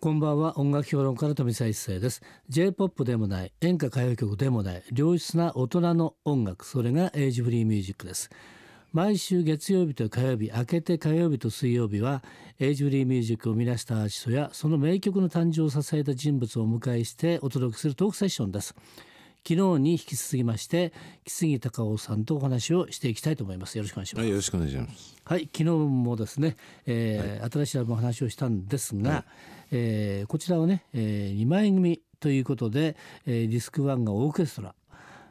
こんばんは。音楽評論家の富澤一世です。J-POP でもない演歌歌謡曲でもない良質な大人の音楽それがエイジフリーミュージックです。毎週月曜日と火曜日明けて火曜日と水曜日はエイジフリーミュージックを生み出したアーティストやその名曲の誕生を支えた人物をお迎えしてお届けするトークセッションです。昨日に引き続きまして木杉隆夫さんとお話をしていきたいと思います。よろしくお願いします、はい、よろしくお願いします。はい昨日もですね、えー、はい、新しいアルバムの話をしたんですが、はい、えー、こちらはね、えー、2枚組ということで、えー、ディスク1がオーケストラ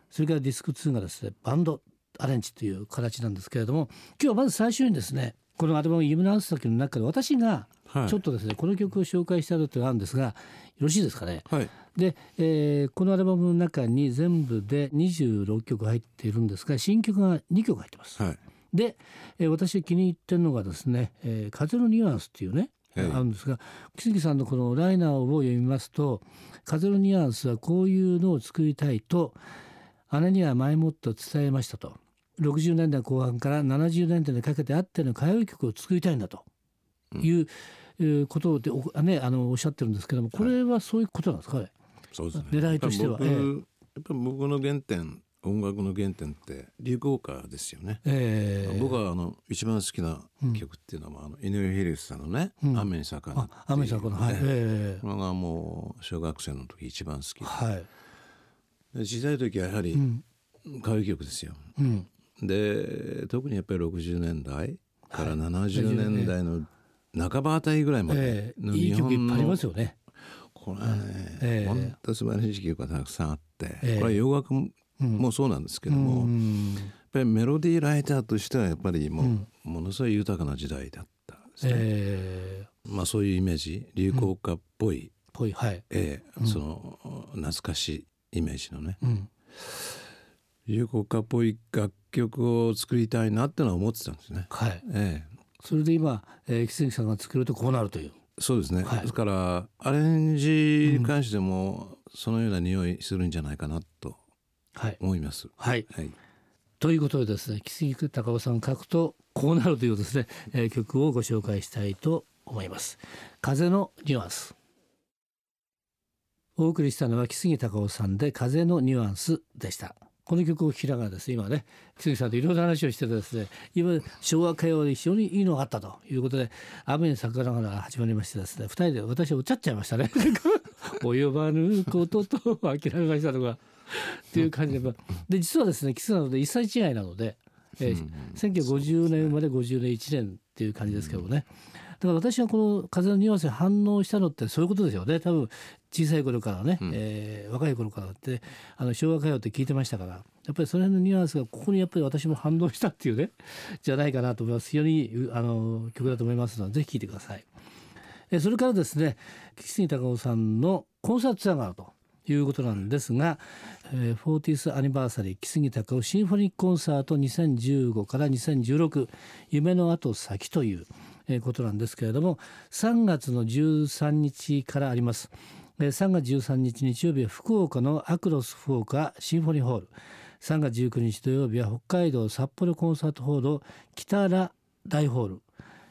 それからディスク2がですねバンドアレンジという形なんですけれども今日はまず最初にですねこのアルバム「夢のアンサキ」の中で私がちょっとですね、はい、この曲を紹介したいというのがあるんですがよろしいですかね？はい、で、えー、このアルバムの中に全部で26曲入っているんですが新曲が2曲入ってます。はい、で、えー、私気に入ってるのがですね「えー、風のニュアンス」っていうねあるんですが木杉さんのこのライナーを読みますと「風のニュアンスはこういうのを作りたいと姉には前もって伝えました」と。60年代後半から70年代にかけてあっての歌謡曲を作りたいんだと。いうことで、ね、あのおっしゃってるんですけどもこれはそういうことなんですか、ね、そうですね。狙いとしては。やっぱ僕の原点音楽の原点って流行歌ですよね、えー、僕はあの一番好きな曲っていうのは、うん、あの井上秀樹さんのね「うん、雨に魚」っていう、ね、雨に魚はい、えー、これがもう小学生の時一番好きで,、はい、で小さい時はやはり歌謡曲ですよ、うん、で特にやっぱり60年代から70年代の半ばあたりぐらいまでの日本の、えー、いい曲いっぱいありますよねこれはね、え。ー、本当素晴らしい曲がたくさんあって、えー、これは洋楽もそうなんですけども、うん、やっぱりメロディーライターとしてはやっぱりもう、うん、ものすごい豊かな時代だったですね、えー、まあそういうイメージ流行歌っぽい、ぽいはい、えー、その懐かしいイメージのね、流行歌っぽい楽曲を作りたいなってのは思ってたんですね。はい。ええ。それで今、えー、木杉さんが作るとこうなるという。そうですね。はい、ですからアレンジに関しても、そのような匂いするんじゃないかなと思います。はい。はい、ということでですね、木杉隆夫さん書くとこうなるというですね、えー、曲をご紹介したいと思います。風のニュアンス。お送りしたのは木杉隆夫さんで風のニュアンスでした。この曲を聴きながらです。ね今ね木杉さんといろいろな話をしててですね今昭和歌謡で非常にいいのがあったということで雨に咲かながら始まりましてですね2人で私は歌っちゃいましたね。及ばぬことと諦めましたとかっていう感じでで実はですね木杉さんと1歳違いなので、えー、1950年生まれ50年1年っていう感じですけどもね、だから私はこの風のニュアンスに反応したのってそういうことですよね。多分小さい頃からね、うん、えー、若い頃からってあの昭和歌謡って聞いてましたから。やっぱりその辺のニュアンスがここにやっぱり私も反応したっていうね じゃないかなと思います。非常にあの曲だと思いますのでぜひ聴いてください。えそれからですね岸杉隆夫さんのコンサートツアーがあるということなんですが、えー、フォーティスアニバーサリー木杉隆夫シンフォニックコンサート2015から2016夢の後先ということなんですけれども3月の13日からあります。3月13日日曜日は福岡のアクロス福岡シンフォニーホール。3月19日土曜日は北海道札幌コンサートホール北ら大ホール。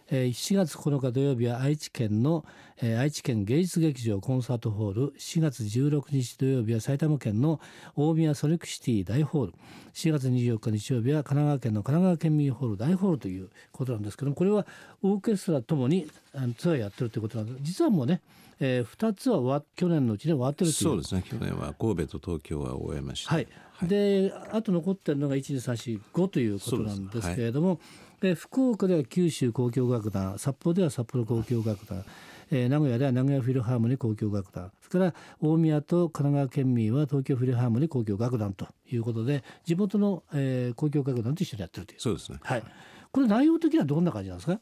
7月9日土曜日は愛知県の愛知県芸術劇場コンサートホール。4月16日土曜日は埼玉県の大宮ソニックシティ大ホール。4月24日日曜日は神奈川県の神奈川県民ホール大ホールということなんですけどもこれはオーケストラともにツアーやってるということなんです。実はもうねえー、2つは去年のうちに終わってるという。そうですね。去年は神戸と東京は終えました、はい。はい、であと残ってるのが12345ということなんですけれども、で福岡では九州交響楽団札幌では札幌交響楽団、えー、名古屋では名古屋フィルハーモニー交響楽団それから大宮と神奈川県民は東京フィルハーモニー交響楽団ということで地元の、えー、交響楽団と一緒にやってるという。そうですね、はい、これ内容的にはどんな感じなんですか？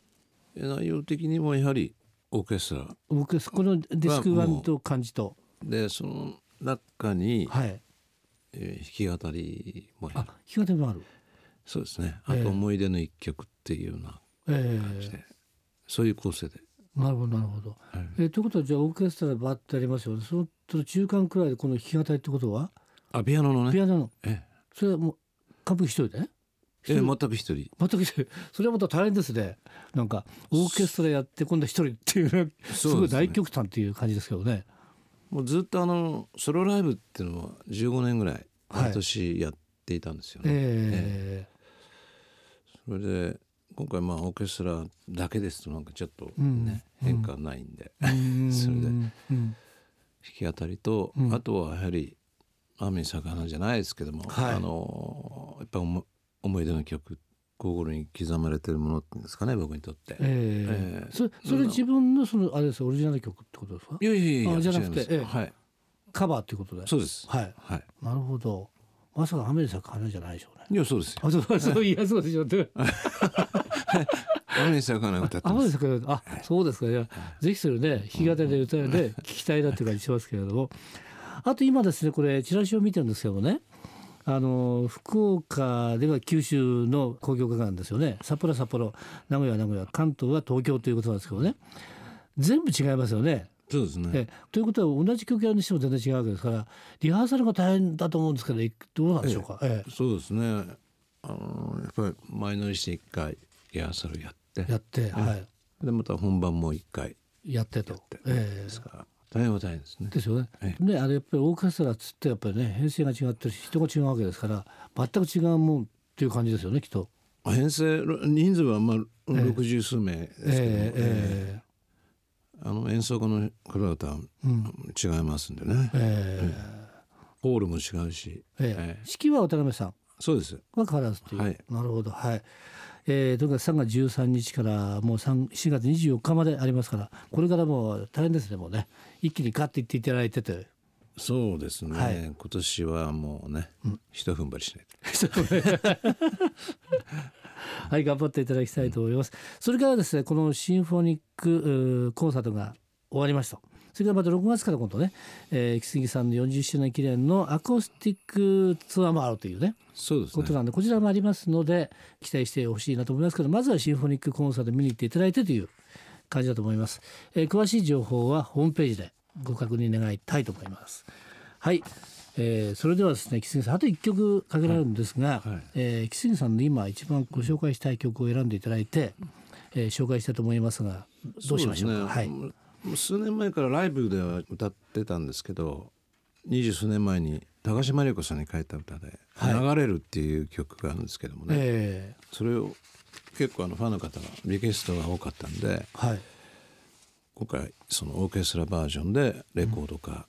内容的にもやはりオーケストラ。オーケストラ。このディスクワンと感じと。でその中に、はい。えー、弾き語りもあ弾き語りもあるそうですね。あと思い出の一曲っていうような感じで、えー、そういう構成で。なるほどなるほど。はい、えー、ということはじゃあオーケストラバッてありますよね。その中間くらいでこの弾き語りってことは？あピアノのね。ピアノの、ええ、それはもう歌舞伎一人で？え全く一人。全く一人。それはまた大変ですね。なんかオーケストラやって今度一人っていうすごい大極端っていう感じですけどね。もうずっとあのソロライブっていうのは15年ぐらい毎年やっていたんですよね、はい、えー、それで今回まあオーケストラだけですとなんかちょっとね、うん、変化ないんで、うん、それで。弾き語りと、うん、あとはやはり雨に魚じゃないですけども、はい、あのやっぱ思い出の曲心に刻まれてるものっていうんですかね僕にとって。えー、えー、そそれ自分のそのあれですオリジナル曲ってことですか？いやいやいやじゃなくて、えー、はい、カバーっていうことで？そうです。はい、はい、なるほどまさか雨に咲く花じゃないでしょうね。いやそうですよ。あそうそういやそうでしょうって。雨に咲く花歌って雨に咲くあそうですか。いやぜひそれね弾き語りで歌うで聞きたいなっていう感じしますけれども。あと今ですねこれチラシを見てるんですけどねあの福岡では九州の交響歌館ですよね。札幌札幌名古屋名古屋関東は東京ということなんですけどね。全部違いますよね。そうですね。えということは同じ曲やるにしても全然違うわけですからリハーサルが大変だと思うんですけどどうなんでしょうか？ええ。そうですね。あのやっぱり前乗りして一回リハーサルやって。やって、はい、でまた本番も一回やってと。ええ。ですから大変は大変ですね。ですよね。であれやっぱりオーケストラっつってやっぱりね編成が違ってるし人が違うわけですから全く違うもんっていう感じですよねきっと。編成人数はまあ六十数名ですけど、えー、あの演奏家の方々は違いますんでね。えー、ホールも違うし。えー、指揮は渡辺さん？そうです。は変わらずという。はい、なるほど。はい。えー、とにかく3月13日からもう4月24日までありますからこれからもう大変ですねもうね。一気にガッていっていただいててそうですね、はい、今年はもうね、うん、一踏ん張りしないはい。頑張っていただきたいと思います、うん、それからですねこのシンフォニックコンサートが終わりました。それからまた6月から今度ね、えー、木杉さんの40周年記念のアコースティックツアーもあるというねそうです、ね、ことなんでこちらもありますので期待してほしいなと思いますけどまずはシンフォニックコンサート見に行っていただいてという感じだと思います、えー、詳しい情報はホームページでご確認願いたいと思います。はい、えー、それではですね木杉さんあと1曲かけられるんですが、はいはい、えー、木杉さんの今一番ご紹介したい曲を選んでいただいて、えー、紹介したいと思いますがどうしましょうか、ね、はい数年前からライブでは歌ってたんですけど二十数年前に高島玲子さんに書いた歌で「流れる」っていう曲があるんですけどもね、えー、それを結構あのファンの方がリクエストが多かったんで、はい、今回そのオーケストラバージョンでレコード化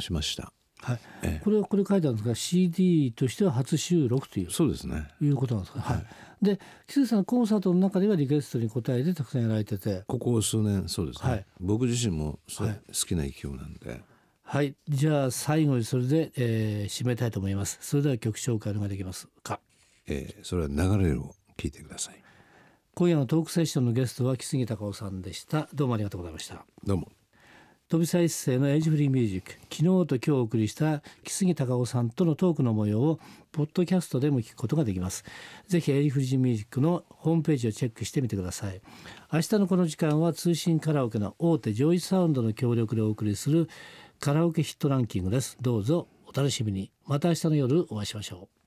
しました。はい、ええ、これはこれ書いてあるんですが CD としては初収録という。そうですね。いうことなんですか、はい、で木杉さんコンサートの中ではリクエストに応えてたくさんやられてて。ここ数年そうですね、はい、僕自身もそれ好きな勢いなんで、はい、じゃあ最後にそれで、えー、締めたいと思います。それでは曲紹介お願いできますか、えー、それは流れるを聞いてください。今夜のトークセッションのゲストは来生たかおさんでした。どうもありがとうございました。どうも飛び再一世のエイジフリーミュージック昨日と今日お送りした来生たかおさんとのトークの模様をポッドキャストでも聞くことができます。ぜひ Age Free Music のホームページをチェックしてみてください。明日のこの時間は通信カラオケの大手 JOYSOUND の協力でお送りするカラオケヒットランキングです。どうぞお楽しみに。また明日の夜お会いしましょう。